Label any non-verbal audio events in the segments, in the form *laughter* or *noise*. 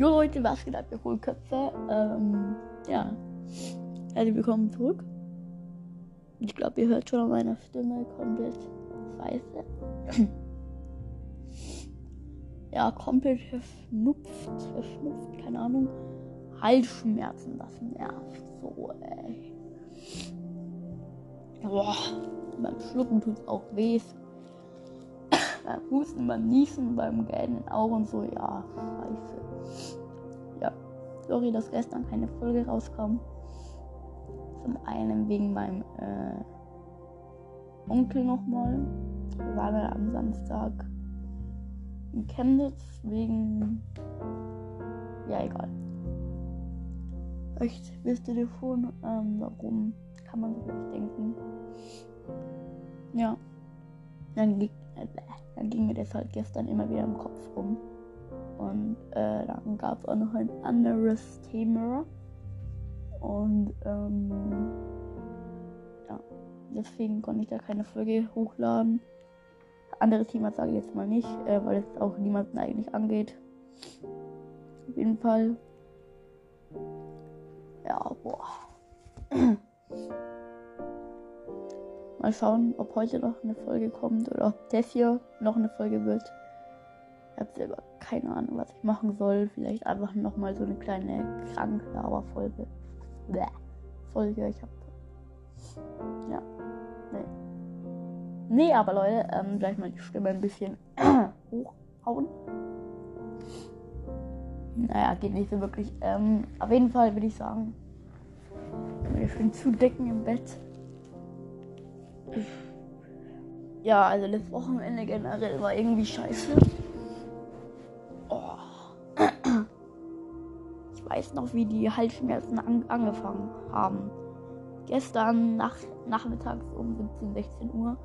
Jo Leute, was geht ab, ihr Hohlköpfe? Ähm, ja. Herzlich willkommen zurück. Ich glaube, ihr hört schon an meiner Stimme komplett scheiße. *clears throat* ja, komplett verschnupft, verschnupft, keine Ahnung. Halsschmerzen, das nervt so, ey. Boah, beim Schlucken tut es auch weh. Beim Husten, beim Niesen, beim Gähnen auch und so, ja, scheiße. Ja, sorry, dass gestern keine Folge rauskam. Zum einen wegen meinem äh, Onkel nochmal. Wir waren ja am Samstag in Chemnitz wegen. Ja, egal. Echt, wisst ihr davon? Ähm, warum? Kann man sich vielleicht denken. Ja. Dann, äh, dann ging mir das halt gestern immer wieder im Kopf rum. Und äh, dann gab es auch noch ein anderes Thema. Und ähm, ja, deswegen konnte ich da keine Folge hochladen. Andere Thema sage ich jetzt mal nicht, äh, weil es auch niemanden eigentlich angeht. Auf jeden Fall. Ja, boah. *clears throat* mal schauen, ob heute noch eine Folge kommt oder ob das hier noch eine Folge wird. Ich habe selber keine Ahnung, was ich machen soll. Vielleicht einfach nochmal so eine kleine Kranklaber-Folge. Folge. Ich habe. Ja. Nee. Nee, aber Leute, ähm, gleich mal die Stimme ein bisschen *clears throat* hochhauen. Naja, geht nicht so wirklich. Ähm, auf jeden Fall würde ich sagen, ich bin zu decken im Bett. Ja, also das Wochenende generell war irgendwie scheiße. weiß noch, wie die Halsschmerzen an angefangen haben. Gestern nach nachmittags um 17, 16 Uhr.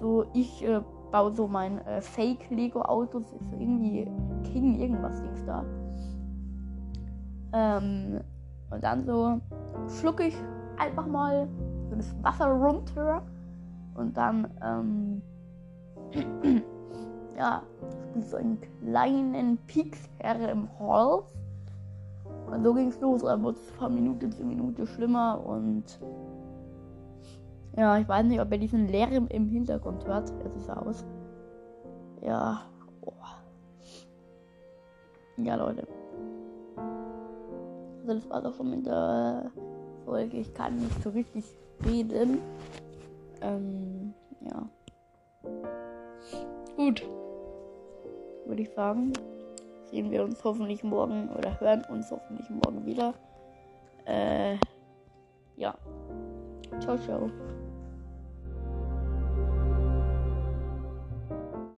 So, ich äh, baue so mein äh, Fake-Lego-Auto. So irgendwie King irgendwas Dings da. Ähm, und dann so schlucke ich einfach mal so das Wasser runter. Und dann, ähm, *clears throat* ja, so einen kleinen Pieksherr im Holz. Und so ging es los. Dann wurde es von Minute zu Minute schlimmer und ja, ich weiß nicht, ob ihr diesen Lärm im Hintergrund hört. Er sieht aus. Ja. Oh. Ja, Leute. Also das war doch schon mit der Folge. Ich kann nicht so richtig reden. Ähm, ja. Gut. Würde ich sagen sehen wir uns hoffentlich morgen oder hören uns hoffentlich morgen wieder. Äh, ja. Ciao, ciao.